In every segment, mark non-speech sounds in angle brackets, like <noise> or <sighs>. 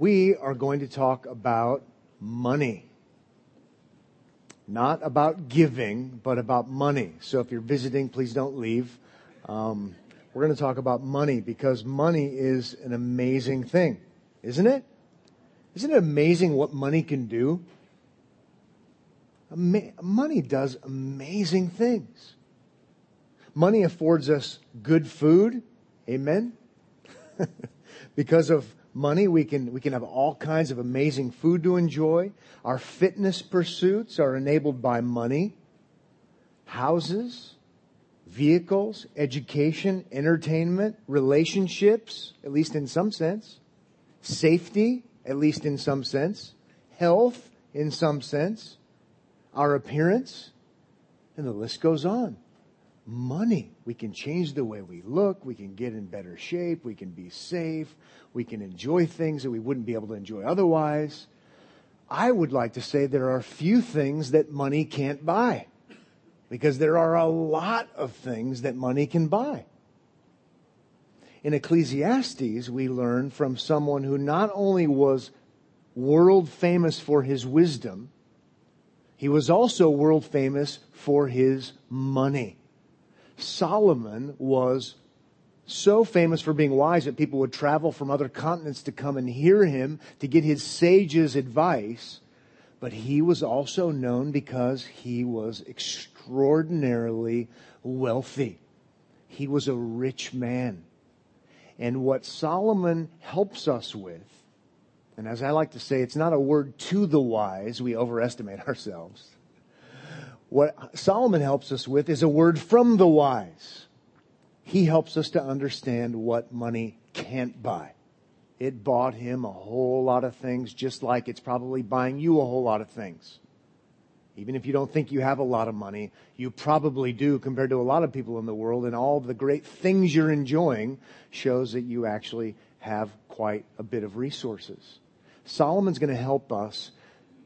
We are going to talk about money. Not about giving, but about money. So if you're visiting, please don't leave. Um, we're going to talk about money because money is an amazing thing, isn't it? Isn't it amazing what money can do? Ama- money does amazing things. Money affords us good food. Amen. <laughs> because of money, we can, we can have all kinds of amazing food to enjoy. Our fitness pursuits are enabled by money. Houses, vehicles, education, entertainment, relationships, at least in some sense, safety, at least in some sense, health, in some sense, our appearance, and the list goes on money. We can change the way we look. We can get in better shape. We can be safe. We can enjoy things that we wouldn't be able to enjoy otherwise. I would like to say there are few things that money can't buy because there are a lot of things that money can buy. In Ecclesiastes, we learn from someone who not only was world famous for his wisdom, he was also world famous for his money. Solomon was so famous for being wise that people would travel from other continents to come and hear him to get his sage's advice. But he was also known because he was extraordinarily wealthy. He was a rich man. And what Solomon helps us with, and as I like to say, it's not a word to the wise, we overestimate <laughs> ourselves. What Solomon helps us with is a word from the wise. He helps us to understand what money can't buy. It bought him a whole lot of things, just like it's probably buying you a whole lot of things. Even if you don't think you have a lot of money, you probably do compared to a lot of people in the world, and all the great things you're enjoying shows that you actually have quite a bit of resources. Solomon's going to help us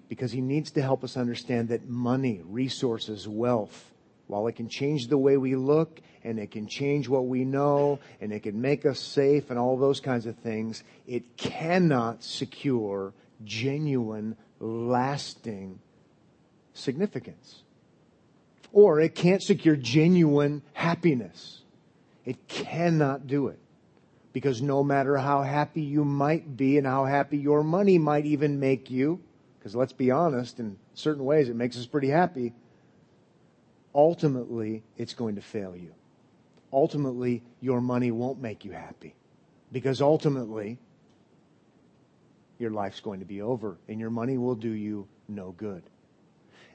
because he needs to help us understand that money, resources, wealth, while it can change the way we look and it can change what we know and it can make us safe and all those kinds of things, it cannot secure genuine, lasting significance. Or it can't secure genuine happiness. It cannot do it. Because no matter how happy you might be and how happy your money might even make you, because let's be honest, in certain ways it makes us pretty happy. Ultimately, it's going to fail you. Ultimately, your money won't make you happy. Because ultimately, your life's going to be over and your money will do you no good.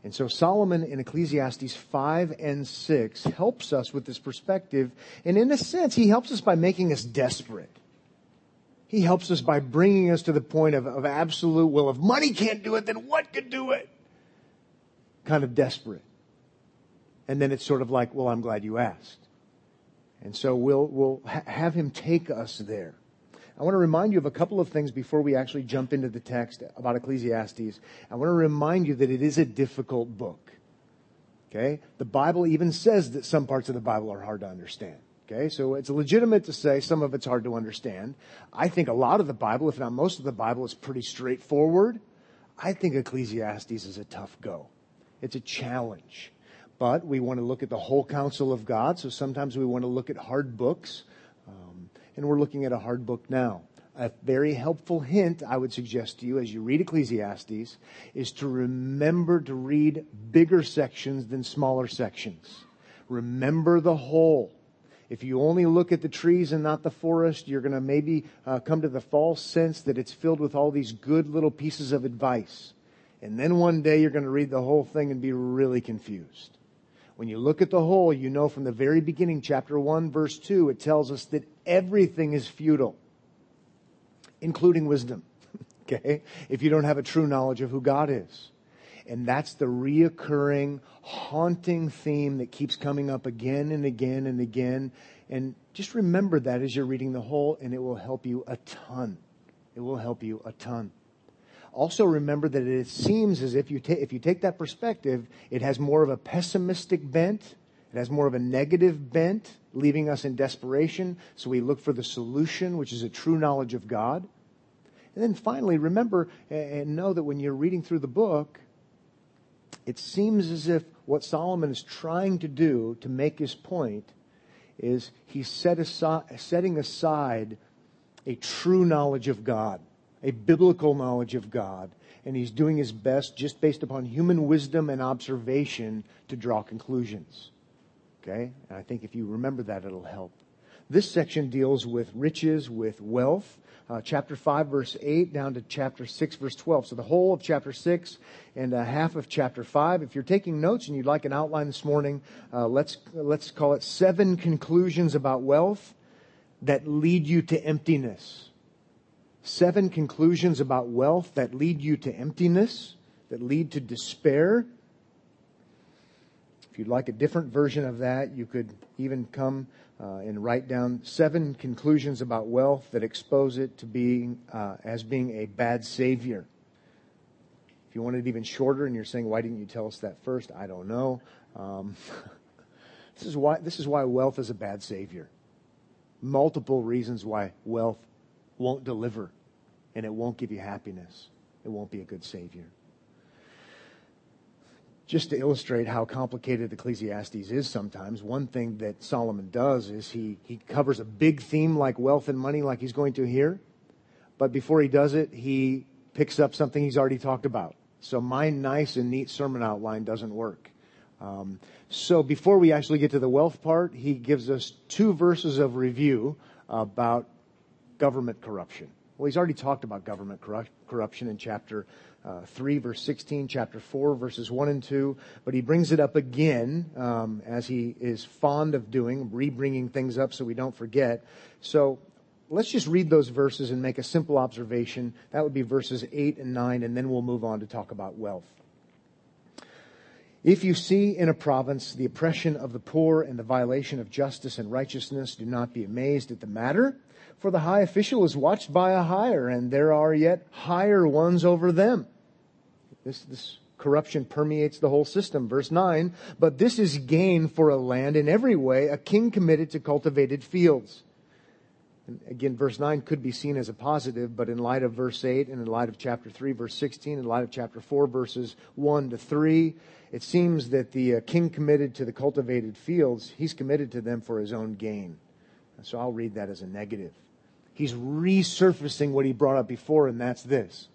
And so Solomon in Ecclesiastes 5 and 6 helps us with this perspective. And in a sense, he helps us by making us desperate. He helps us by bringing us to the point of, of absolute will. If money can't do it, then what could do it? Kind of desperate. And then it's sort of like, well, I'm glad you asked. And so we'll, we'll ha- have him take us there. I want to remind you of a couple of things before we actually jump into the text about Ecclesiastes. I want to remind you that it is a difficult book. Okay? The Bible even says that some parts of the Bible are hard to understand. Okay, so it's legitimate to say some of it's hard to understand. I think a lot of the Bible, if not most of the Bible, is pretty straightforward. I think Ecclesiastes is a tough go. It's a challenge. But we want to look at the whole counsel of God, so sometimes we want to look at hard books, um, and we're looking at a hard book now. A very helpful hint I would suggest to you as you read Ecclesiastes is to remember to read bigger sections than smaller sections. Remember the whole. If you only look at the trees and not the forest, you're going to maybe uh, come to the false sense that it's filled with all these good little pieces of advice. And then one day you're going to read the whole thing and be really confused. When you look at the whole, you know from the very beginning, chapter 1, verse 2, it tells us that everything is futile, including wisdom. <laughs> okay? If you don't have a true knowledge of who God is. And that's the reoccurring, haunting theme that keeps coming up again and again and again. And just remember that as you're reading the whole, and it will help you a ton. It will help you a ton. Also remember that it seems as if you, ta- if you take that perspective, it has more of a pessimistic bent. It has more of a negative bent, leaving us in desperation. So we look for the solution, which is a true knowledge of God. And then finally, remember and know that when you're reading through the book, it seems as if what Solomon is trying to do to make his point is he's set aside, setting aside a true knowledge of God, a biblical knowledge of God, and he's doing his best just based upon human wisdom and observation to draw conclusions. Okay? And I think if you remember that, it'll help. This section deals with riches, with wealth, uh, chapter 5, verse 8, down to chapter 6, verse 12. So the whole of chapter 6 and uh, half of chapter 5. If you're taking notes and you'd like an outline this morning, uh, let's, let's call it seven conclusions about wealth that lead you to emptiness. Seven conclusions about wealth that lead you to emptiness, that lead to despair. You'd like a different version of that, you could even come uh, and write down seven conclusions about wealth that expose it to being uh, as being a bad savior. If you want it even shorter, and you're saying, "Why didn't you tell us that first? I don't know. Um, <laughs> this is why this is why wealth is a bad savior. Multiple reasons why wealth won't deliver, and it won't give you happiness. It won't be a good savior just to illustrate how complicated Ecclesiastes is sometimes, one thing that Solomon does is he, he covers a big theme like wealth and money, like he's going to here. But before he does it, he picks up something he's already talked about. So my nice and neat sermon outline doesn't work. Um, so before we actually get to the wealth part, he gives us two verses of review about government corruption. Well, he's already talked about government corruption in chapter uh, 3, verse 16, chapter 4, verses 1 and 2, but he brings it up again, um, as he is fond of doing, re-bringing things up so we don't forget. So let's just read those verses and make a simple observation. That would be verses 8 and 9, and then we'll move on to talk about wealth. If you see in a province the oppression of the poor and the violation of justice and righteousness, do not be amazed at the matter for the high official is watched by a higher, and there are yet higher ones over them. This, this corruption permeates the whole system. Verse 9, but this is gain for a land in every way, a king committed to cultivated fields. And again, verse 9 could be seen as a positive, but in light of verse 8 and in light of chapter 3, verse 16, in light of chapter 4, verses 1 to 3, it seems that the uh, king committed to the cultivated fields, he's committed to them for his own gain. So I'll read that as a negative he's resurfacing what he brought up before, and that's this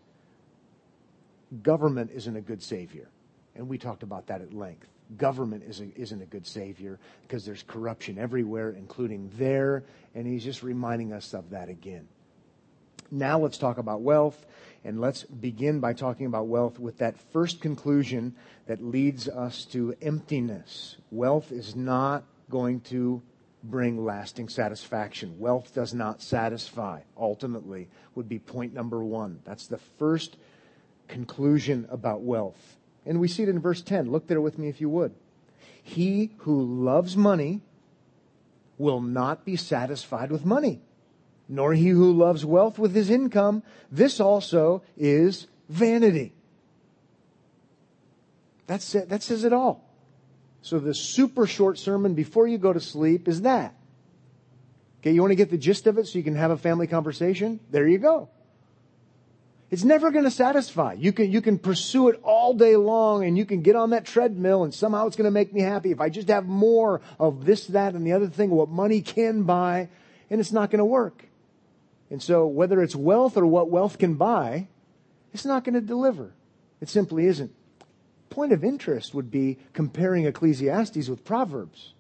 government isn't a good savior. And we talked about that at length. Government isn't, isn't a good savior because there's corruption everywhere, including there. And he's just reminding us of that again. Now let's talk about wealth. And let's begin by talking about wealth with that first conclusion that leads us to emptiness. Wealth is not going to bring lasting satisfaction. Wealth does not satisfy, ultimately, would be point number one. That's the first conclusion about wealth. And we see it in verse 10. Look there with me if you would. He who loves money will not be satisfied with money, nor he who loves wealth with his income. This also is vanity. That's it. That says it all. So the super short sermon before you go to sleep is that. Okay, you want to get the gist of it so you can have a family conversation? There you go. It's never going to satisfy. You can, you can pursue it all day long and you can get on that treadmill and somehow it's going to make me happy. If I just have more of this, that, and the other thing, what money can buy, and it's not going to work. And so whether it's wealth or what wealth can buy, it's not going to deliver. It simply isn't point of interest would be comparing Ecclesiastes with Proverbs.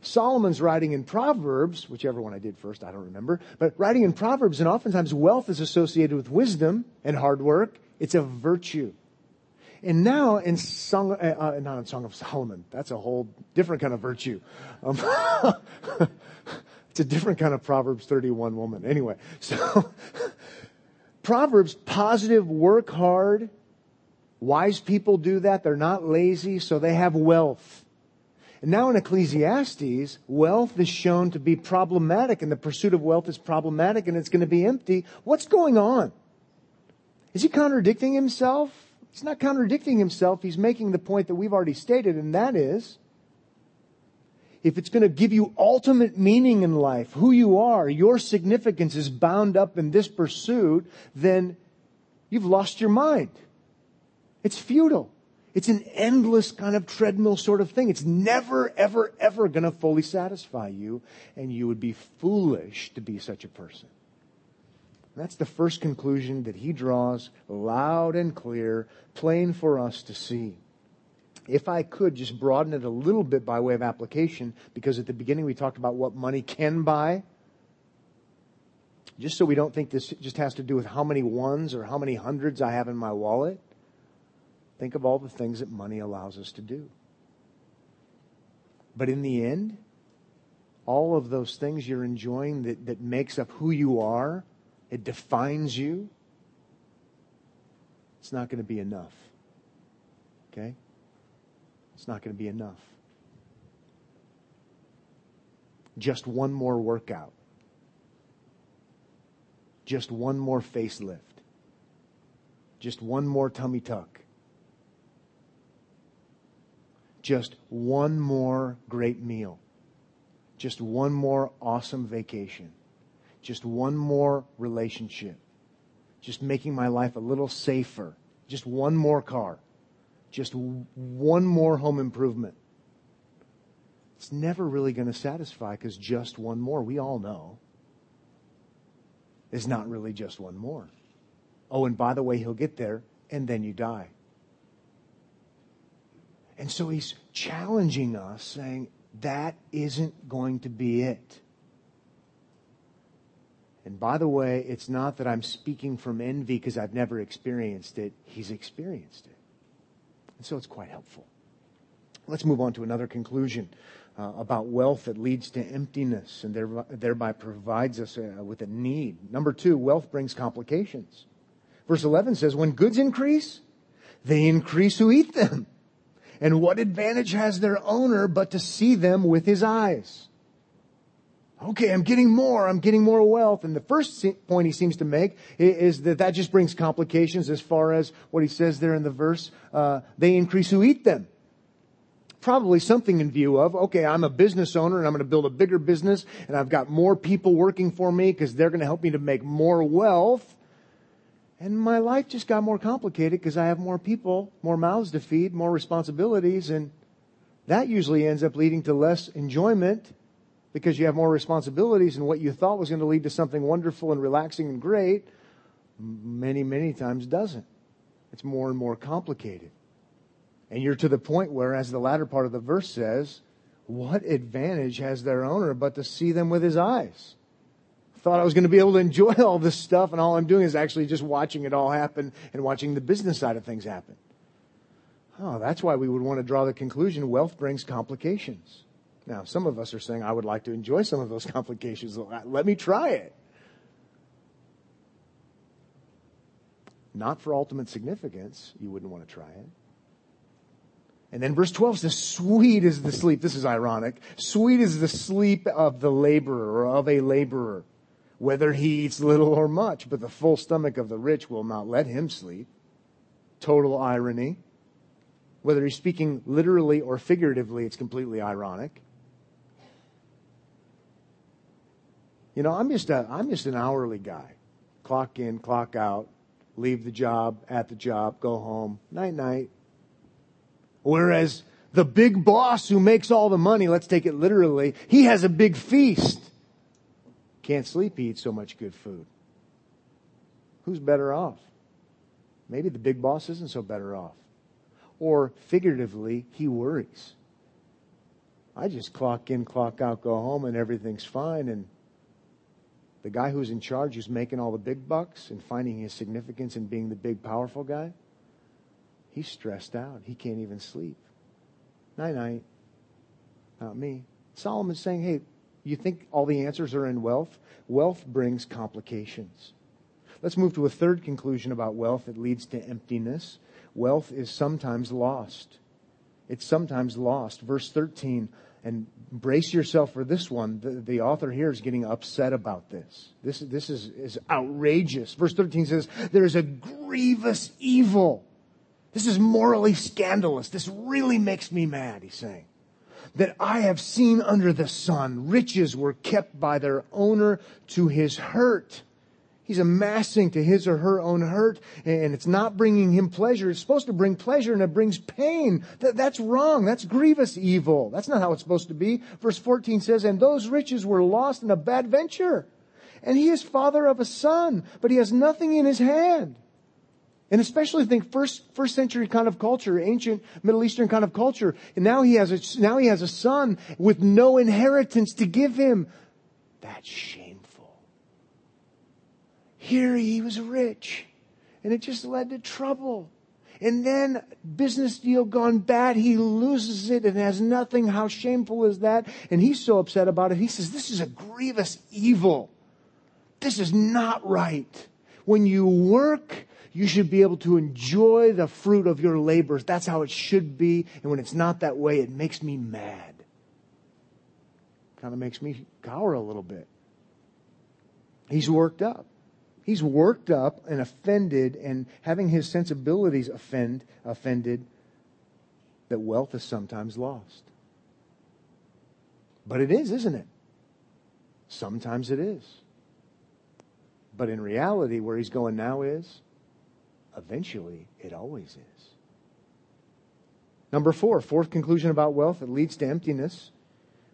Solomon's writing in Proverbs, whichever one I did first, I don't remember, but writing in Proverbs, and oftentimes wealth is associated with wisdom and hard work. It's a virtue. And now in Song, uh, uh, not in Song of Solomon, that's a whole different kind of virtue. Um, <laughs> it's a different kind of Proverbs 31 woman. Anyway, so <laughs> Proverbs, positive, work hard, Wise people do that. They're not lazy, so they have wealth. And now in Ecclesiastes, wealth is shown to be problematic, and the pursuit of wealth is problematic, and it's going to be empty. What's going on? Is he contradicting himself? He's not contradicting himself. He's making the point that we've already stated, and that is if it's going to give you ultimate meaning in life, who you are, your significance is bound up in this pursuit, then you've lost your mind. It's futile. It's an endless kind of treadmill sort of thing. It's never, ever, ever going to fully satisfy you, and you would be foolish to be such a person. That's the first conclusion that he draws loud and clear, plain for us to see. If I could just broaden it a little bit by way of application, because at the beginning we talked about what money can buy, just so we don't think this just has to do with how many ones or how many hundreds I have in my wallet. Think of all the things that money allows us to do. But in the end, all of those things you're enjoying that, that makes up who you are, it defines you, it's not going to be enough. Okay? It's not going to be enough. Just one more workout. Just one more facelift. Just one more tummy tuck just one more great meal, just one more awesome vacation, just one more relationship, just making my life a little safer, just one more car, just one more home improvement. It's never really going to satisfy because just one more, we all know, is not really just one more. Oh, and by the way, he'll get there and then you die. And so he's challenging us, saying, that isn't going to be it. And by the way, it's not that I'm speaking from envy because I've never experienced it. He's experienced it. And so it's quite helpful. Let's move on to another conclusion uh, about wealth that leads to emptiness and thereby, thereby provides us uh, with a need. Number two, wealth brings complications. Verse 11 says, when goods increase, they increase who eat them. And what advantage has their owner but to see them with his eyes? Okay, I'm getting more, I'm getting more wealth. And the first point he seems to make is that that just brings complications as far as what he says there in the verse, uh, they increase who eat them. Probably something in view of, okay, I'm a business owner and I'm going to build a bigger business and I've got more people working for me because they're going to help me to make more wealth. And my life just got more complicated because I have more people, more mouths to feed, more responsibilities, and that usually ends up leading to less enjoyment because you have more responsibilities and what you thought was going to lead to something wonderful and relaxing and great many, many times doesn't. It's more and more complicated. And you're to the point where, as the latter part of the verse says, what advantage has their owner but to see them with his eyes? Thought I was going to be able to enjoy all this stuff, and all I'm doing is actually just watching it all happen and watching the business side of things happen. Oh, that's why we would want to draw the conclusion wealth brings complications. Now, some of us are saying, I would like to enjoy some of those <laughs> complications. Let me try it. Not for ultimate significance, you wouldn't want to try it. And then verse 12 says, sweet is the sleep. This is ironic. Sweet is the sleep of the laborer or of a laborer whether he eats little or much, but the full stomach of the rich will not let him sleep. Total irony. Whether he's speaking literally or figuratively, it's completely ironic. You know, I'm just a, I'm just an hourly guy. Clock in, clock out, leave the job, at the job, go home, night night. Whereas the big boss who makes all the money, let's take it literally, he has a big feast. Can't sleep, he eats so much good food. Who's better off? Maybe the big boss isn't so better off. Or figuratively, he worries. I just clock in, clock out, go home, and everything's fine. And the guy who's in charge, who's making all the big bucks and finding his significance in being the big, powerful guy, he's stressed out. He can't even sleep. Night night. Not me. Solomon's saying, hey, you think all the answers are in wealth? Wealth brings complications. Let's move to a third conclusion about wealth that leads to emptiness. Wealth is sometimes lost. It's sometimes lost. Verse 13, and brace yourself for this one. The, the author here is getting upset about this. This, this is, is outrageous. Verse 13 says, There is a grievous evil. This is morally scandalous. This really makes me mad, he's saying that I have seen under the sun. Riches were kept by their owner to his hurt. He's amassing to his or her own hurt, and it's not bringing him pleasure. It's supposed to bring pleasure, and it brings pain. That, that's wrong. That's grievous evil. That's not how it's supposed to be. Verse 14 says, And those riches were lost in a bad venture. And he is father of a son, but he has nothing in his hand. And especially think first, first century kind of culture, ancient Middle Eastern kind of culture. And now he has a, now he has a son with no inheritance to give him. That's shameful. Here he was rich and it just led to trouble. And then business deal gone bad. He loses it and has nothing. How shameful is that? And he's so upset about it. He says, this is a grievous evil. This is not right. When you work, you should be able to enjoy the fruit of your labors. That's how it should be. And when it's not that way, it makes me mad. Kind of makes me cower a little bit. He's worked up. He's worked up and offended and having his sensibilities offend, offended that wealth is sometimes lost. But it is, isn't it? Sometimes it is. But in reality, where he's going now is eventually it always is. Number four, fourth conclusion about wealth, it leads to emptiness.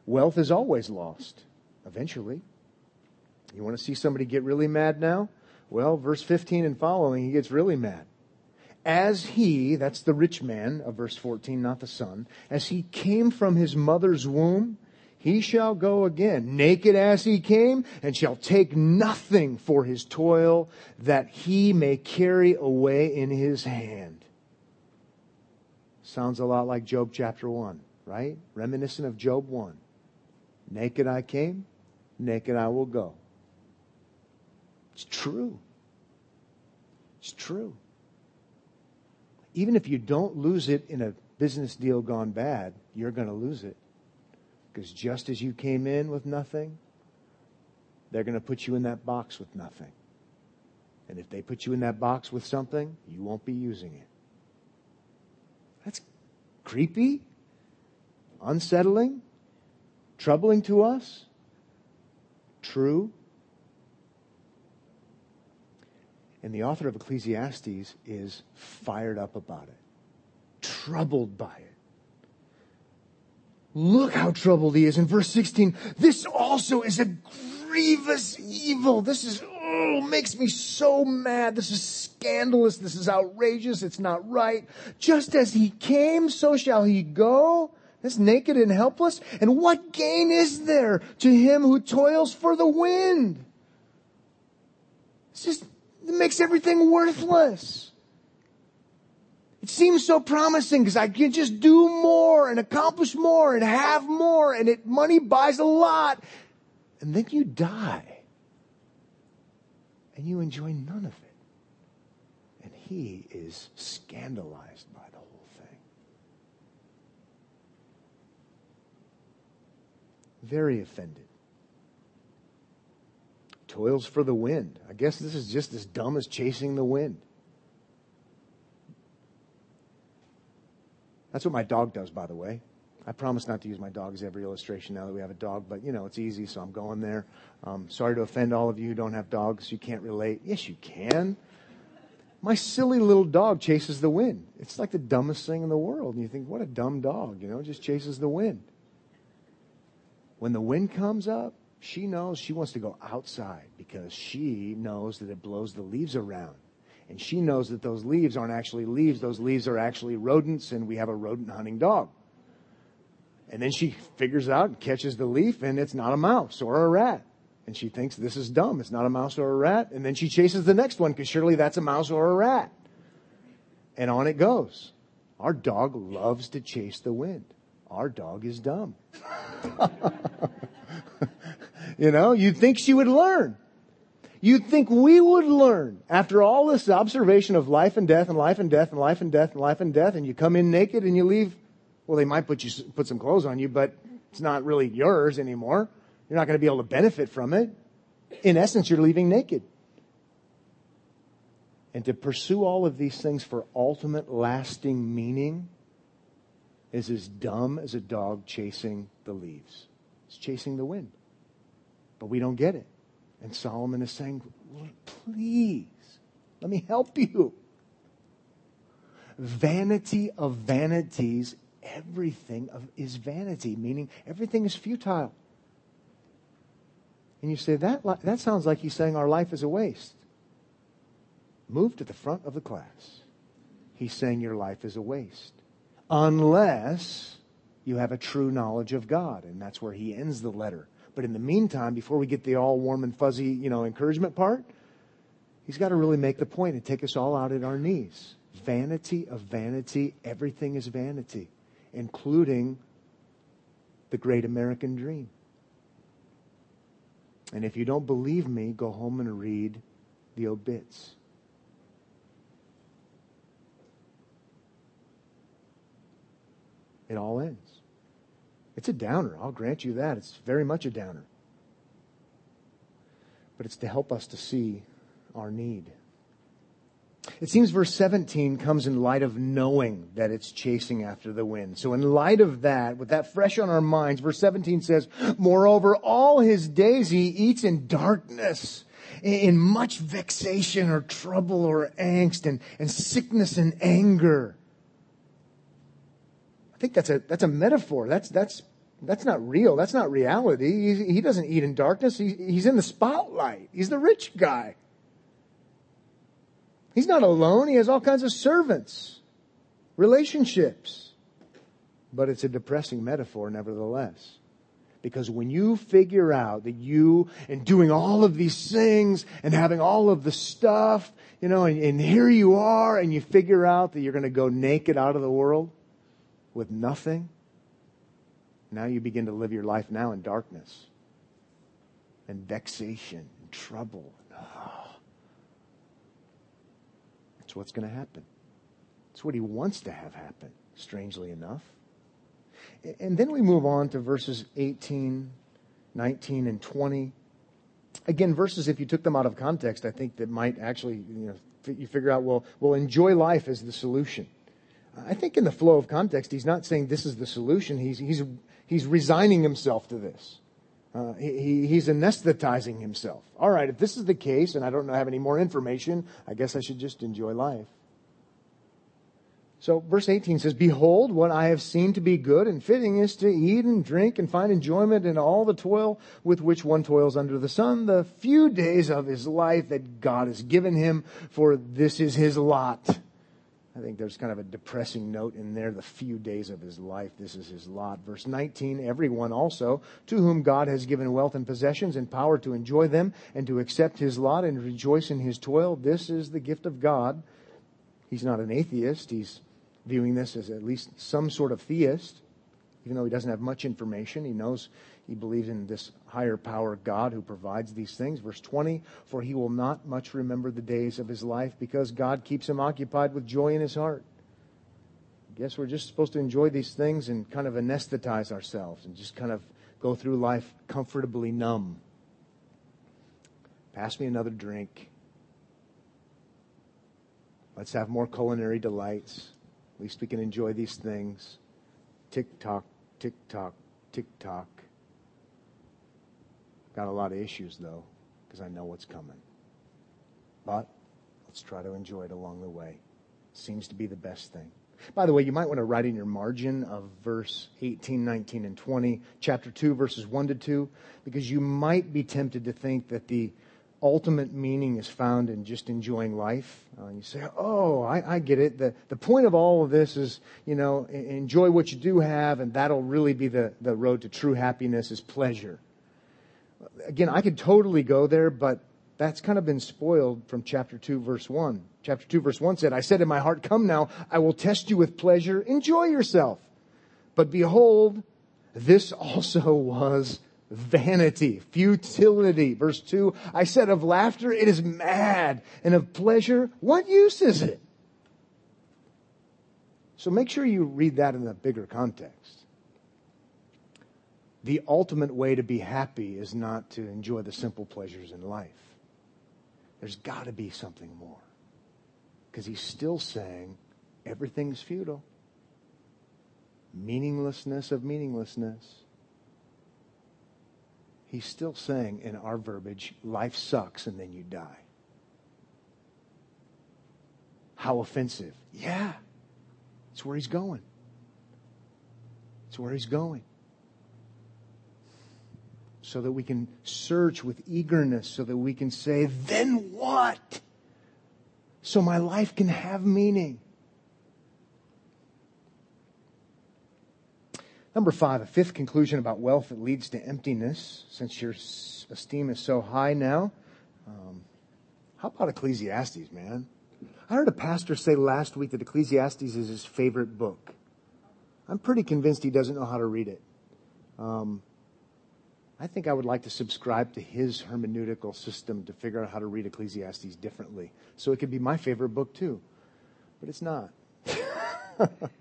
Wealth is always lost, eventually. You want to see somebody get really mad now? Well, verse 15 and following, he gets really mad. As he, that's the rich man of verse 14, not the son, as he came from his mother's womb, he shall go again, naked as he came, and shall take nothing for his toil that he may carry away in his hand. Sounds a lot like Job chapter 1, right? Reminiscent of Job 1. Naked I came, naked I will go. It's true. It's true. Even if you don't lose it in a business deal gone bad, you're going to lose it. Because just as you came in with nothing, they're going to put you in that box with nothing. And if they put you in that box with something, you won't be using it. That's creepy, unsettling, troubling to us. True. And the author of Ecclesiastes is fired up about it, troubled by it. Look how troubled he is. In verse 16, this also is a grievous evil. This is, oh, makes me so mad. This is scandalous. This is outrageous. It's not right. Just as he came, so shall he go. This naked and helpless. And what gain is there to him who toils for the wind? It's just it makes everything worthless. It seems so promising because I can just do more and accomplish more and have more and it, money buys a lot. And then you die. And you enjoy none of it. And he is scandalized by the whole thing. Very offended toils for the wind. I guess this is just as dumb as chasing the wind. That's what my dog does, by the way. I promise not to use my dog as every illustration now that we have a dog, but you know, it's easy, so I'm going there. Um, sorry to offend all of you who don't have dogs. You can't relate. Yes, you can. My silly little dog chases the wind. It's like the dumbest thing in the world. And you think, what a dumb dog, you know, just chases the wind. When the wind comes up, she knows she wants to go outside because she knows that it blows the leaves around. And she knows that those leaves aren't actually leaves, those leaves are actually rodents, and we have a rodent hunting dog. And then she figures out and catches the leaf, and it's not a mouse or a rat. And she thinks this is dumb. It's not a mouse or a rat. And then she chases the next one because surely that's a mouse or a rat. And on it goes. Our dog loves to chase the wind. Our dog is dumb. <laughs> You know, you'd think she would learn. You'd think we would learn after all this observation of life and death and life and death and life and death and life and death, and you come in naked and you leave. Well, they might put you put some clothes on you, but it's not really yours anymore. You're not going to be able to benefit from it. In essence, you're leaving naked. And to pursue all of these things for ultimate lasting meaning, is as dumb as a dog chasing the leaves. It's chasing the wind. But we don't get it. And Solomon is saying, please, let me help you. Vanity of vanities, everything of, is vanity, meaning everything is futile. And you say, that, that sounds like he's saying our life is a waste. Move to the front of the class. He's saying your life is a waste. Unless you have a true knowledge of God. And that's where he ends the letter. But in the meantime, before we get the all warm and fuzzy, you know, encouragement part, he's got to really make the point and take us all out at our knees. Vanity of vanity, everything is vanity, including the great American dream. And if you don't believe me, go home and read the obits. It all ends. It's a downer. I'll grant you that. It's very much a downer. But it's to help us to see our need. It seems verse 17 comes in light of knowing that it's chasing after the wind. So in light of that, with that fresh on our minds, verse 17 says, Moreover, all his days he eats in darkness, in much vexation or trouble or angst and, and sickness and anger. I think that's a, that's a metaphor. That's, that's, that's not real. That's not reality. He, he doesn't eat in darkness. He, he's in the spotlight. He's the rich guy. He's not alone. He has all kinds of servants, relationships. But it's a depressing metaphor, nevertheless. Because when you figure out that you, and doing all of these things and having all of the stuff, you know, and, and here you are, and you figure out that you're going to go naked out of the world with nothing, now you begin to live your life now in darkness and vexation and trouble. Oh. <sighs> That's what's going to happen. It's what he wants to have happen, strangely enough. And then we move on to verses 18, 19, and 20. Again, verses, if you took them out of context, I think that might actually, you know, you figure out, well, well, enjoy life as the solution. I think in the flow of context, he's not saying this is the solution. He's, he's, he's resigning himself to this. Uh, he, he's anesthetizing himself. All right, if this is the case and I don't have any more information, I guess I should just enjoy life. So verse 18 says, Behold, what I have seen to be good and fitting is to eat and drink and find enjoyment in all the toil with which one toils under the sun, the few days of his life that God has given him, for this is his lot. I think there's kind of a depressing note in there, the few days of his life. This is his lot. Verse 19, everyone also to whom God has given wealth and possessions and power to enjoy them and to accept his lot and rejoice in his toil. This is the gift of God. He's not an atheist. He's viewing this as at least some sort of theist, even though he doesn't have much information. He knows he believes in this higher power God who provides these things. Verse 20, for he will not much remember the days of his life because God keeps him occupied with joy in his heart. I guess we're just supposed to enjoy these things and kind of anesthetize ourselves and just kind of go through life comfortably numb. Pass me another drink. Let's have more culinary delights. At least we can enjoy these things. Tick tock, tick tock, tick tock. Got a lot of issues though, because I know what's coming. But let's try to enjoy it along the way. Seems to be the best thing. By the way, you might want to write in your margin of verse 18, 19, and 20, chapter 2, verses 1 to 2, because you might be tempted to think that the ultimate meaning is found in just enjoying life. Uh, you say, oh, I, I, get it. The, the point of all of this is, you know, enjoy what you do have, and that'll really be the, the road to true happiness is pleasure again, I could totally go there, but that's kind of been spoiled from chapter 2, verse 1. Chapter 2, verse 1 said, I said in my heart, Come now, I will test you with pleasure. Enjoy yourself. But behold, this also <laughs> was vanity, futility. Verse 2, I said of laughter, it is mad, and of pleasure, what use is it? So make sure you read that in a bigger context the ultimate way to be happy is not to enjoy the simple pleasures in life. There's got to be something more. Because he's still saying everything's futile. meaninglessness of meaninglessness. He's still saying in our verbiage, life sucks and then you die. How offensive. Yeah. It's where he's going. It's where he's going. So that we can search with eagerness, so that we can say, then what? So my life can have meaning. Number five, a fifth conclusion about wealth that leads to emptiness. Since your esteem is so high now, um, how about Ecclesiastes, man? I heard a pastor say last week that Ecclesiastes is his favorite book. I'm pretty convinced he doesn't know how to read it. Um, I think I would like to subscribe to his hermeneutical system to figure out how to read Ecclesiastes differently. So it could be my favorite book too. But it's not. <laughs>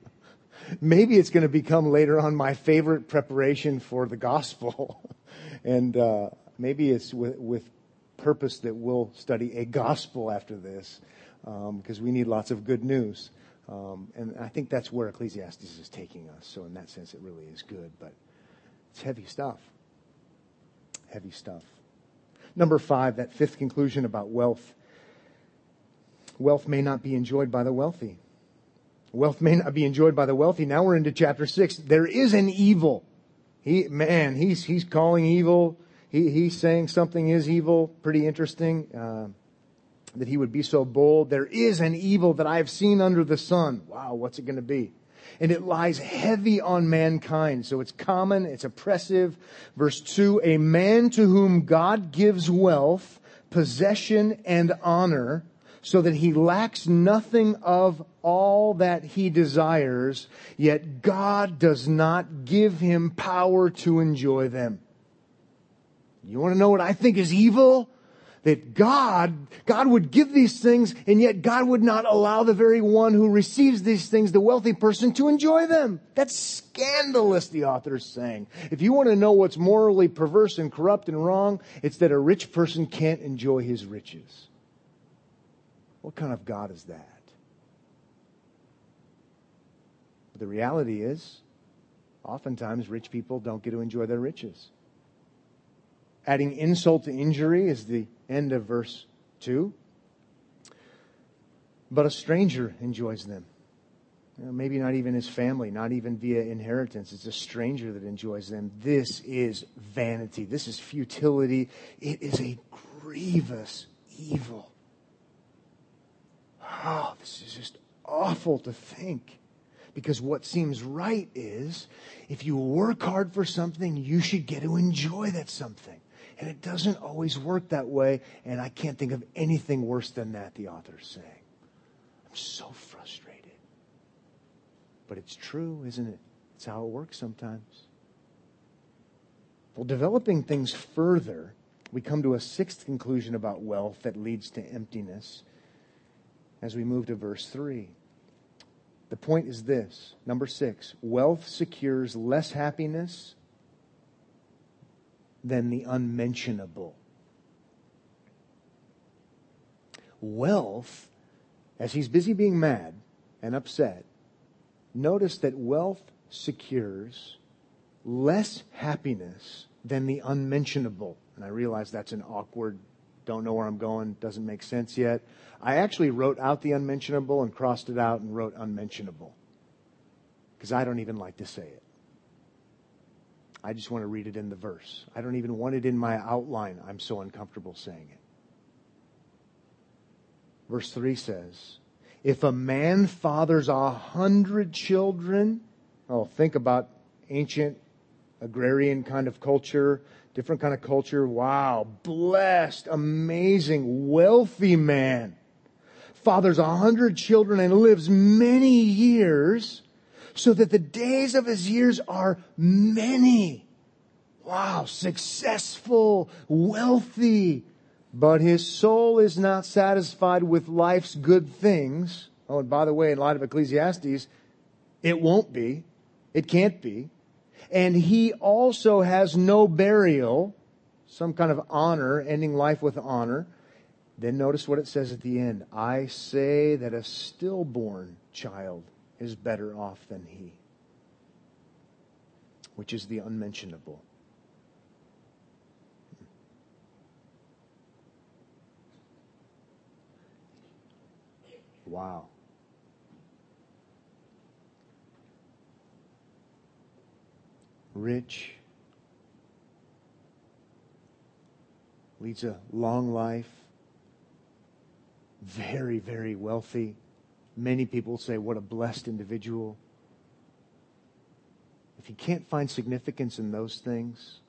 maybe it's going to become later on my favorite preparation for the gospel. <laughs> and uh, maybe it's with, with, purpose that we'll study a gospel after this because um, we need lots of good news. Um, and I think that's where Ecclesiastes is taking us. So, in that sense, it really is good. But it's heavy stuff. Heavy stuff. Number five, that fifth conclusion about wealth. Wealth may not be enjoyed by the wealthy. Wealth may not be enjoyed by the wealthy. Now we're into chapter six. There is an evil. He, man, he's, he's calling evil. He, he's saying something is evil. Pretty interesting. Uh, that he would be so bold. There is an evil that I have seen under the sun. Wow, what's it going to be? And it lies heavy on mankind. So it's common, it's oppressive. Verse 2 A man to whom God gives wealth, possession, and honor so that he lacks nothing of all that he desires, yet God does not give him power to enjoy them. You want to know what I think is evil? That God, God would give these things and yet God would not allow the very one who receives these things, the wealthy person, to enjoy them. That's scandalous, the author is saying. If you want to know what's morally perverse and corrupt and wrong, it's that a rich person can't enjoy his riches. What kind of God is that? But the reality is, oftentimes rich people don't get to enjoy their riches. Adding insult to injury is the end of verse 2. But a stranger enjoys them. You know, maybe not even his family, not even via inheritance. It's a stranger that enjoys them. This is vanity. This is futility. It is a grievous evil. Oh, this is just awful to think. Because what seems right is if you work hard for something, you should get to enjoy that something. And it doesn't always work that way. And I can't think of anything worse than that, the author's saying. I'm so frustrated. But it's true, isn't it? It's how it works sometimes. Well, developing things further, we come to a sixth conclusion about wealth that leads to emptiness as we move to verse 3. The point is this number six wealth secures less happiness than the unmentionable. Wealth, as he's busy being mad and upset, notice that wealth secures less happiness than the unmentionable. And I realize that's an awkward don't know where I'm going, doesn't make sense yet. I actually wrote out the unmentionable and crossed it out and wrote unmentionable because I don't even like to say it. I just want to read it in the verse. I don't even want it in my outline. I'm so uncomfortable saying it. Verse 3 says, If a man fathers a hundred children, oh, think about ancient agrarian kind of culture different kind of culture. Wow, blessed, amazing, wealthy man. Fathers a hundred children and lives many years so that the days of his years are many. Wow, successful, wealthy, but his soul is not satisfied with life's good things. Oh, and by the way, in light of Ecclesiastes, it won't be. It can't be and he also has no burial, some kind of honor, ending life with honor. Then notice what it says at the end. I say that a stillborn child is better off than he. which is the unmentionable. Wow. Rich, leads a long life, very, very wealthy. Many people say, what a blessed individual. If you can't find significance in those things,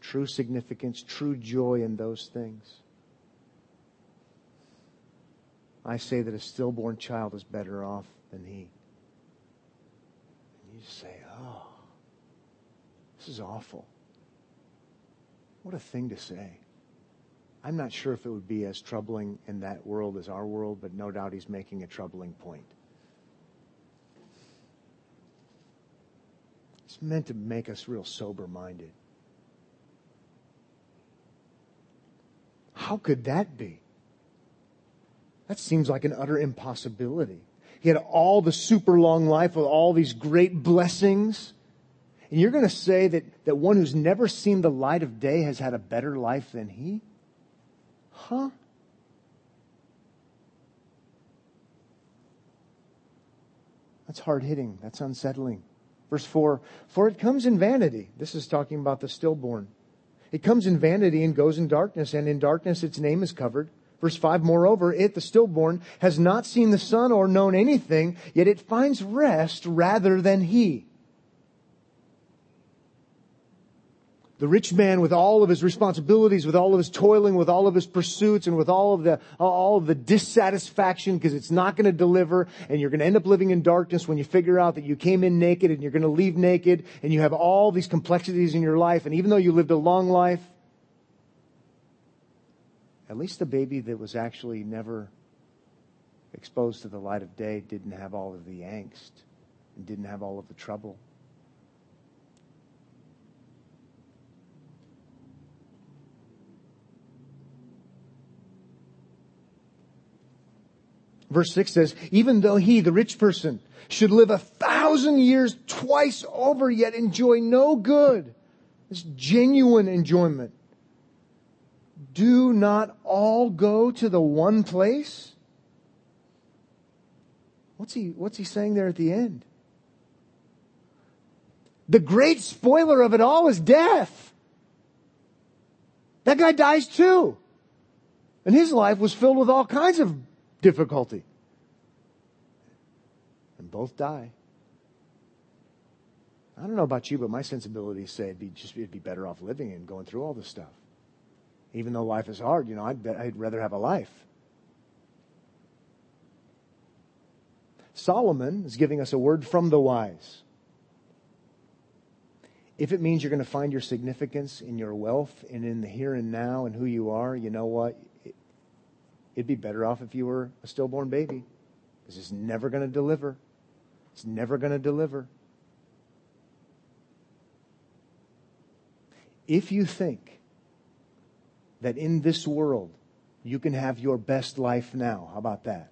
true significance, true joy in those things, I say that a stillborn child is better off than he. And you say, oh, this is awful. What a thing to say. I'm not sure if it would be as troubling in that world as our world, but no doubt he's making a troubling point. It's meant to make us real sober minded. How could that be? That seems like an utter impossibility. He had all the super long life with all these great blessings. And you're going to say that, that one who's never seen the light of day has had a better life than he? Huh? That's hard hitting. That's unsettling. Verse 4 For it comes in vanity. This is talking about the stillborn. It comes in vanity and goes in darkness, and in darkness its name is covered. Verse 5 Moreover, it, the stillborn, has not seen the sun or known anything, yet it finds rest rather than he. The rich man with all of his responsibilities, with all of his toiling, with all of his pursuits, and with all of the, all of the dissatisfaction because it's not going to deliver, and you're going to end up living in darkness when you figure out that you came in naked and you're going to leave naked, and you have all these complexities in your life, and even though you lived a long life, at least the baby that was actually never exposed to the light of day didn't have all of the angst and didn't have all of the trouble. Verse 6 says, even though he, the rich person, should live a thousand years twice over, yet enjoy no good. This genuine enjoyment. Do not all go to the one place? What's he, what's he saying there at the end? The great spoiler of it all is death. That guy dies too. And his life was filled with all kinds of difficulty. And both die. I don't know about you, but my sensibilities say it'd be just it'd be better off living and going through all this stuff. Even though life is hard, you know, I'd, I'd rather have a life. Solomon is giving us a word from the wise. If it means you're going to find your significance in your wealth and in the here and now and who you are, you know what? It'd be better off if you were a stillborn baby because it's never going to deliver. It's never going to deliver. If you think that in this world you can have your best life now, how about that?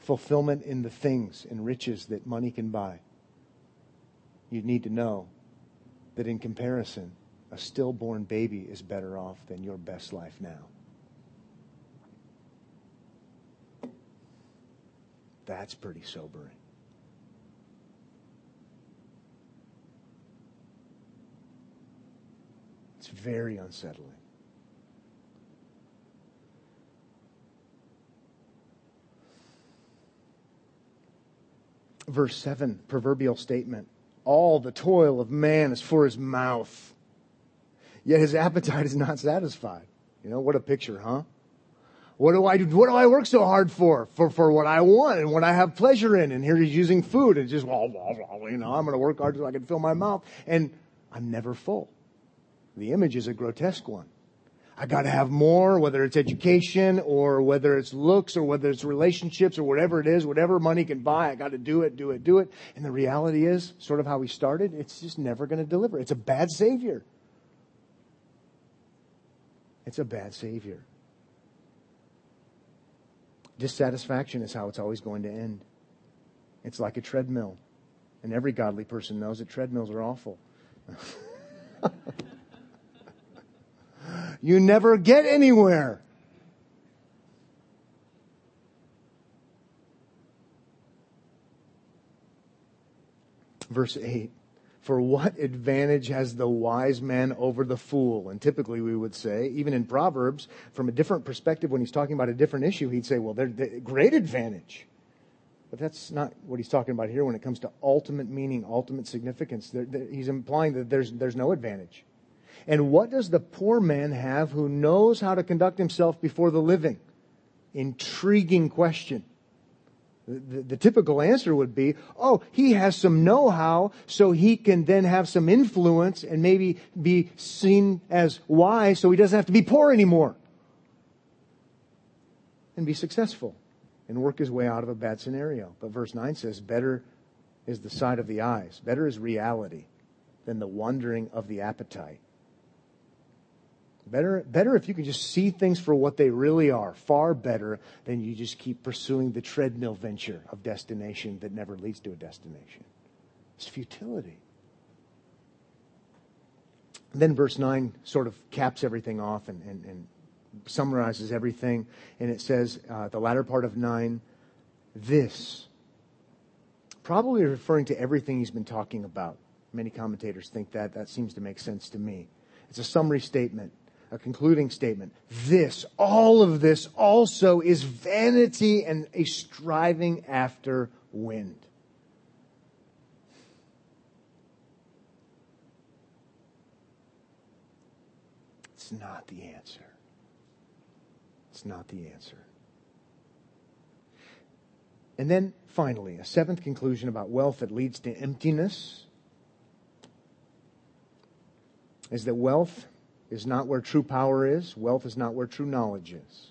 Fulfillment in the things and riches that money can buy. You need to know that in comparison, a stillborn baby is better off than your best life now. That's pretty sobering. It's very unsettling. Verse 7, proverbial statement. All the toil of man is for his mouth yet his appetite is not satisfied. You know, what a picture, huh? What do I do? What do I work so hard for? For, for what I want and what I have pleasure in. And here he's using food and just, well, you know, I'm going to work hard so I can fill my mouth. And I'm never full. The image is a grotesque one. I got to have more, whether it's education or whether it's looks or whether it's relationships or whatever it is, whatever money can buy, I got to do it, do it, do it. And the reality is, sort of how we started, it's just never going to deliver. It's a bad savior. It's a bad Savior. Dissatisfaction is how it's always going to end. It's like a treadmill. And every godly person knows that treadmills are awful. <laughs> you never get anywhere. Verse 8 For what advantage has the wise man over the fool? And typically we would say, even in Proverbs, from a different perspective, when he's talking about a different issue, he'd say, well, they're the great advantage. But that's not what he's talking about here when it comes to ultimate meaning, ultimate significance. There, there, he's implying that there's, there's no advantage. And what does the poor man have who knows how to conduct himself before the living? Intriguing question. The, the, typical answer would be, oh, he has some know-how, so he can then have some influence and maybe be seen as wise, so he doesn't have to be poor anymore. And be successful and work his way out of a bad scenario. But verse 9 says, better is the sight of the eyes, better is reality than the wandering of the appetite. Better, better if you can just see things for what they really are. Far better than you just keep pursuing the treadmill venture of destination that never leads to a destination. It's futility. Then verse 9 sort of caps everything off and, and, and summarizes everything. And it says, uh, the latter part of 9, this. Probably referring to everything he's been talking about. Many commentators think that. That seems to make sense to me. It's a summary statement a concluding statement. This, all of this also is vanity and a striving after wind. It's not the answer. It's not the answer. And then finally, a seventh conclusion about wealth that leads to emptiness is that wealth is not where true power is. Wealth is not where true knowledge is.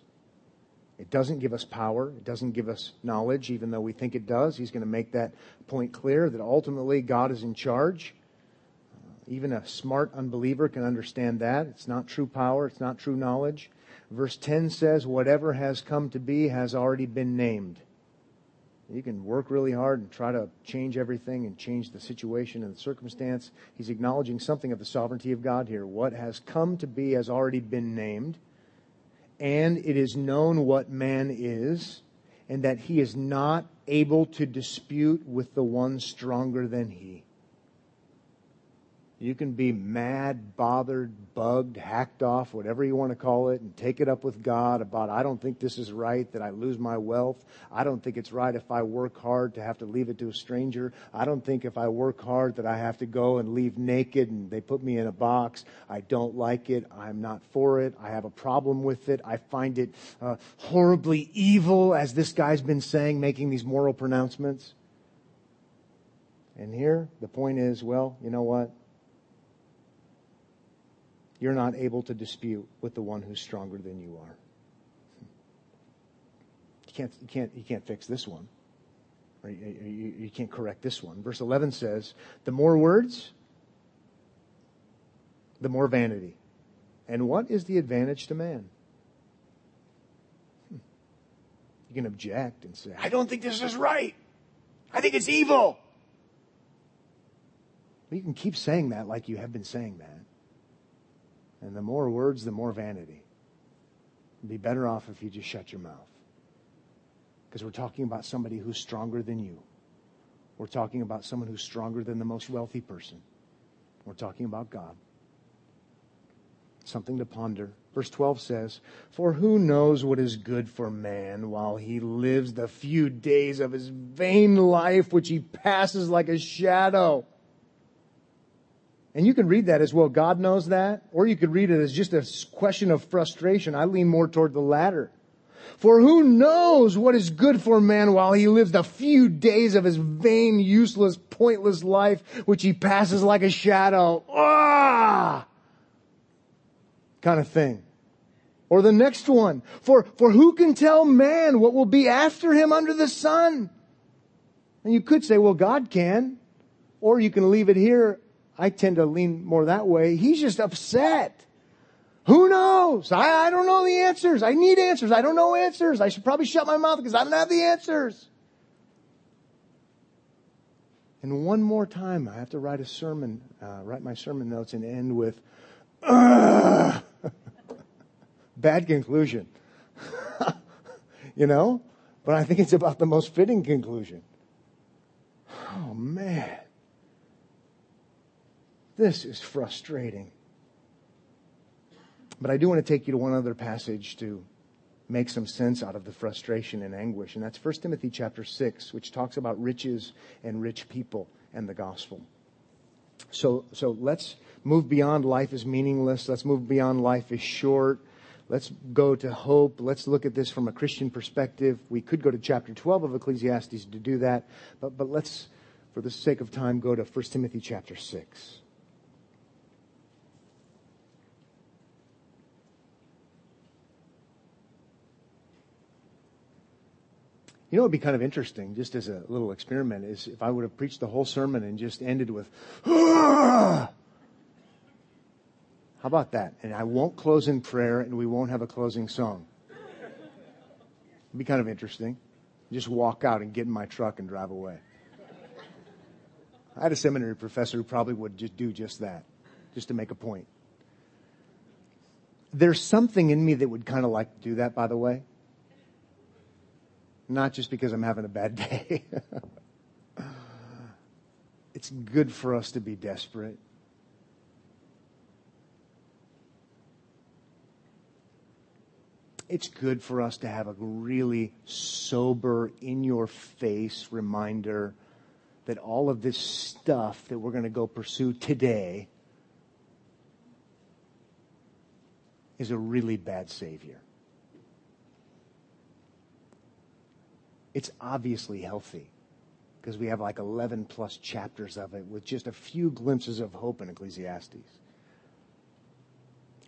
It doesn't give us power. It doesn't give us knowledge, even though we think it does. He's going to make that point clear that ultimately God is in charge. Uh, even a smart unbeliever can understand that. It's not true power. It's not true knowledge. Verse 10 says, whatever has come to be has already been named. You can work really hard and try to change everything and change the situation and the circumstance. He's acknowledging something of the sovereignty of God here. What has come to be has already been named, and it is known what man is, and that he is not able to dispute with the one stronger than he. You can be mad, bothered, bugged, hacked off, whatever you want to call it, and take it up with God about, I don't think this is right, that I lose my wealth. I don't think it's right if I work hard to have to leave it to a stranger. I don't think if I work hard that I have to go and leave naked and they put me in a box. I don't like it. I'm not for it. I have a problem with it. I find it uh, horribly evil, as this guy's been saying, making these moral pronouncements. And here, the point is, well, you know what? You're not able to dispute with the one who's stronger than you are. You can't, you can't, you can't fix this one. You, you, you can't correct this one. Verse 11 says, the more words, the more vanity. And what is the advantage to man? Hmm. You can object and say, I don't think this is right. I think it's evil. you can keep saying that like you have been saying that. And the more words, the more vanity. It'd be better off if you just shut your mouth. Because we're talking about somebody who's stronger than you. We're talking about someone who's stronger than the most wealthy person. We're talking about God. Something to ponder. Verse 12 says, For who knows what is good for man while he lives the few days of his vain life which he passes like a shadow? And you can read that as well. God knows that. Or you could read it as just a question of frustration. I lean more toward the latter. For who knows what is good for man while he lives the few days of his vain, useless, pointless life, which he passes like a shadow. Ah! Kind of thing. Or the next one. For, for who can tell man what will be after him under the sun? And you could say, well, God can. Or you can leave it here I tend to lean more that way. He's just upset. Who knows? I, I don't know the answers. I need answers. I don't know answers. I should probably shut my mouth because I don't have the answers. And one more time, I have to write a sermon, uh, write my sermon notes and end with, <laughs> bad conclusion. <laughs> you know? But I think it's about the most fitting conclusion. Oh man. This is frustrating. But I do want to take you to one other passage to make some sense out of the frustration and anguish. And that's 1 Timothy chapter 6, which talks about riches and rich people and the gospel. So, so let's move beyond life is meaningless. Let's move beyond life is short. Let's go to hope. Let's look at this from a Christian perspective. We could go to chapter 12 of Ecclesiastes to do that, but, but let's, for the sake of time, go to 1 Timothy chapter 6. You know, it would be kind of interesting, just as a little experiment, is if I would have preached the whole sermon and just ended with, ah! How about that? And I won't close in prayer and we won't have a closing song. It'd be kind of interesting. Just walk out and get in my truck and drive away. I had a seminary professor who probably would just do just that, just to make a point. There's something in me that would kind of like to do that, by the way not just because I'm having a bad day. <laughs> it's good for us to be desperate. It's good for us to have a really sober, in your face reminder that all of this stuff that we're going to go pursue today is a really bad Savior. It's obviously healthy because we have like 11 plus chapters of it with just a few glimpses of hope in Ecclesiastes.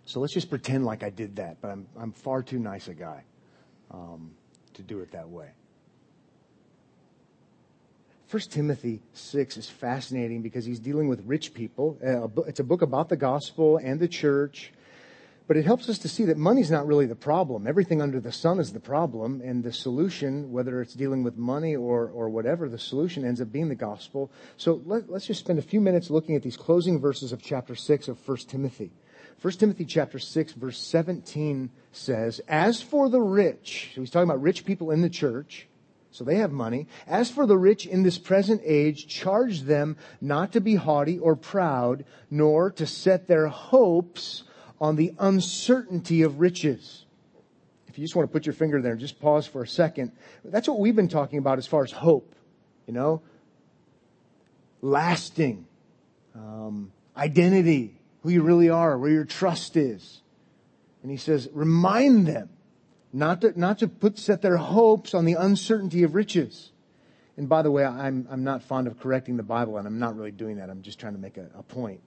So let's just pretend like I did that, but I'm, I'm far too nice a guy um, to do it that way. First Timothy 6 is fascinating because he's dealing with rich people. Uh, it's a book about the gospel and the church. But it helps us to see that money's not really the problem. Everything under the sun is the problem, and the solution, whether it's dealing with money or, or whatever, the solution ends up being the gospel. So let, us just spend a few minutes looking at these closing verses of chapter 6 of 1 Timothy. 1 Timothy chapter 6 verse 17 says, As for the rich, so he's talking about rich people in the church, so they have money. As for the rich in this present age, charge them not to be haughty or proud, nor to set their hopes on the uncertainty of riches. If you just want to put your finger there just pause for a second, that's what we've been talking about as far as hope, you know? Lasting, um, identity, who you really are, where your trust is. And he says, remind them not to, not to put, set their hopes on the uncertainty of riches. And by the way, I'm, I'm not fond of correcting the Bible, and I'm not really doing that. I'm just trying to make a, a point.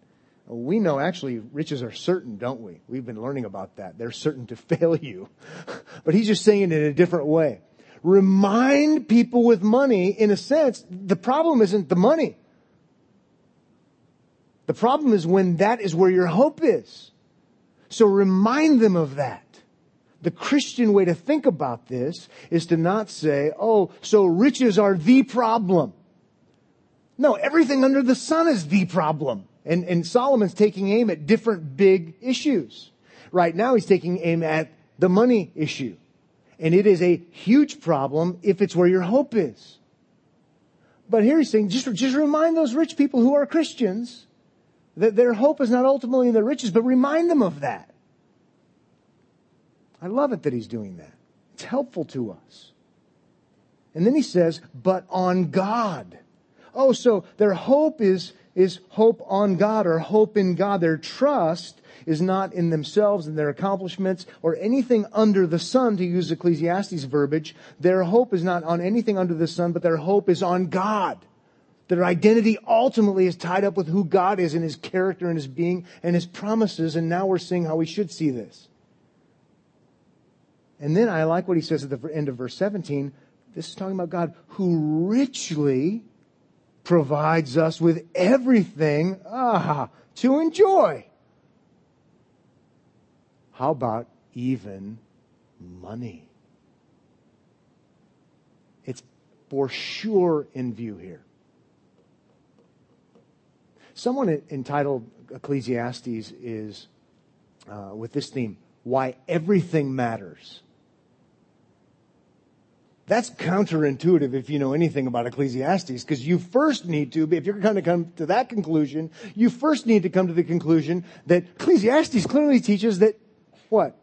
We know actually riches are certain, don't we? We've been learning about that. They're certain to <laughs> fail you. but he's just saying it in a different way. Remind people with money, in a sense, the problem isn't the money. The problem is when that is where your hope is. So remind them of that. The Christian way to think about this is to not say, oh, so riches are the problem. No, everything under the sun is the problem. And, and Solomon's taking aim at different big issues. Right now he's taking aim at the money issue. And it is a huge problem if it's where your hope is. But here he's saying, just, just remind those rich people who are Christians that their hope is not ultimately in their riches, but remind them of that. I love it that he's doing that. It's helpful to us. And then he says, but on God. Oh, so their hope is is hope on God or hope in God. Their trust is not in themselves and their accomplishments or anything under the sun, to use Ecclesiastes verbiage. Their hope is not on anything under the sun, but their hope is on God. Their identity ultimately is tied up with who God is and His character and His being and His promises. And now we're seeing how we should see this. And then I like what he says at the end of verse 17. This is talking about God who richly provides us with everything ah, to enjoy. How about even money? It's for sure in view here. Someone entitled Ecclesiastes is uh, with this theme, Why Everything Matters. That's counterintuitive if you know anything about Ecclesiastes, because you first need to, if you're going to come to that conclusion, you first need to come to the conclusion that Ecclesiastes clearly teaches that what?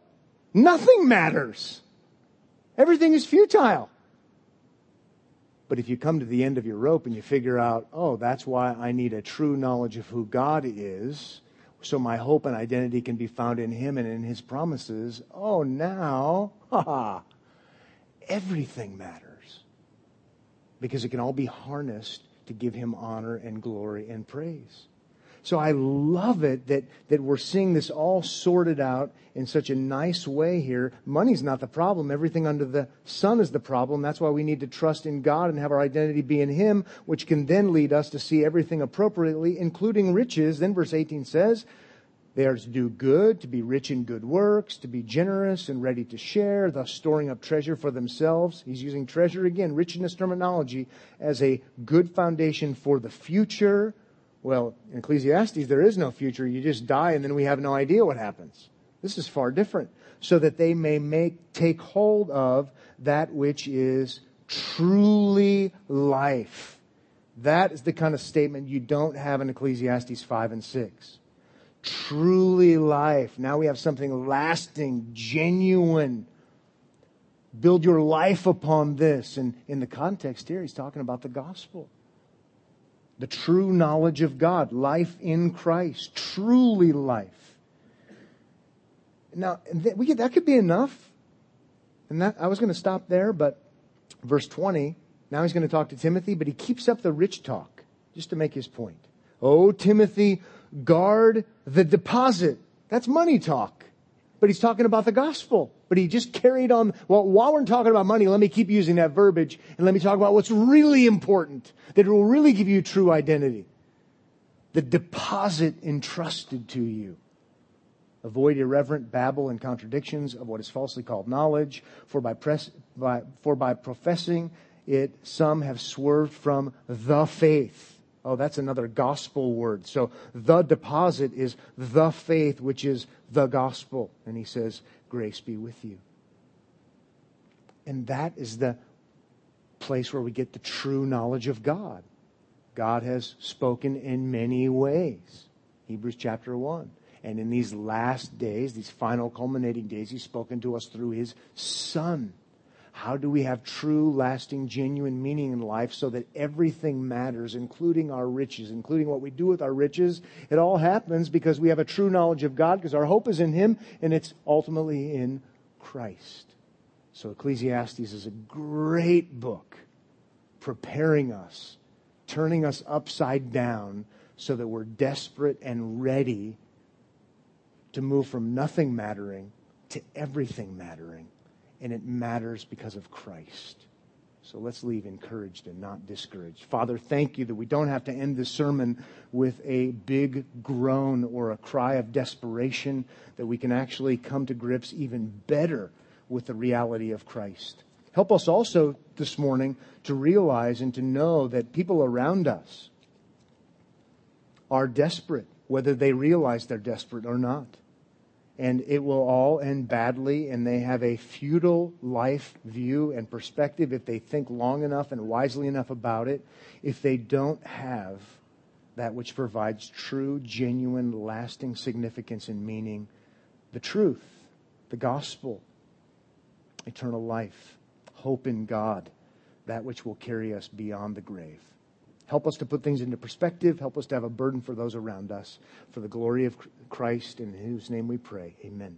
Nothing matters. Everything is futile. But if you come to the end of your rope and you figure out, oh, that's why I need a true knowledge of who God is, so my hope and identity can be found in Him and in His promises, oh, now, ha everything matters. Because it can all be harnessed to give Him honor and glory and praise. So I love it that, that we're seeing this all sorted out in such a nice way here. Money's not the problem. Everything under the sun is the problem. That's why we need to trust in God and have our identity be in Him, which can then lead us to see everything appropriately, including riches. Then verse 18 says, they are to do good, to be rich in good works, to be generous and ready to share, thus storing up treasure for themselves. He's using treasure again, richness terminology, as a good foundation for the future well, in Ecclesiastes, there is no future. You just die and then we have no idea what happens. This is far different. So that they may make, take hold of that which is truly life. That is the kind of statement you don't have in Ecclesiastes 5 and 6. Truly life. Now we have something lasting, genuine. Build your life upon this. And in the context here, he's talking about the gospel the true knowledge of God, life in Christ, truly life. Now, we that could be enough. And that, I was going to stop there, but verse 20, now he's going to talk to Timothy, but he keeps up the rich talk just to make his point. Oh, Timothy, guard the deposit. That's money talk. But he's talking about the gospel. But he just carried on. Well, while we're talking about money, let me keep using that verbiage and let me talk about what's really important that will really give you true identity. The deposit entrusted to you. Avoid irreverent babble and contradictions of what is falsely called knowledge, for by, press, by, for by professing it, some have swerved from the faith. Oh, that's another gospel word. So the deposit is the faith, which is the gospel. And he says, grace be with you. And that is the place where we get the true knowledge of God. God has spoken in many ways. Hebrews chapter 1. And in these last days, these final culminating days, He's spoken to us through His Son. How do we have true, lasting, genuine meaning in life so that everything matters, including our riches, including what we do with our riches? It all happens because we have a true knowledge of God, because our hope is in Him, and it's ultimately in Christ. So Ecclesiastes is a great book preparing us, turning us upside down so that we're desperate and ready to move from nothing mattering to everything mattering and it matters because of Christ. So let's leave encouraged and not discouraged. Father, thank you that we don't have to end this sermon with a big groan or a cry of desperation, that we can actually come to grips even better with the reality of Christ. Help us also this morning to realize and to know that people around us are desperate, whether they realize they're desperate or not and it will all end badly, and they have a futile life view and perspective if they think long enough and wisely enough about it, if they don't have that which provides true, genuine, lasting significance and meaning the truth, the gospel, eternal life, hope in God, that which will carry us beyond the grave. Help us to put things into perspective. Help us to have a burden for those around us. For the glory of Christ, in whose name we pray. Amen.